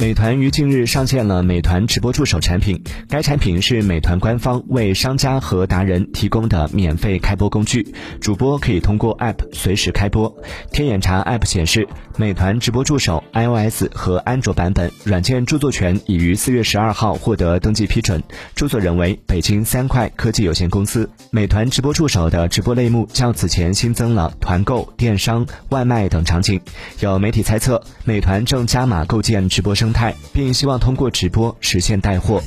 美团于近日上线了美团直播助手产品，该产品是美团官方为商家和达人提供的免费开播工具，主播可以通过 App 随时开播。天眼查 App 显示，美团直播助手 iOS 和安卓版本软件著作权已于四月十二号获得登记批准，著作人为北京三快科技有限公司。美团直播助手的直播类目较此前新增了团购、电商、外卖等场景。有媒体猜测，美团正加码构建直播生生态，并希望通过直播实现带货。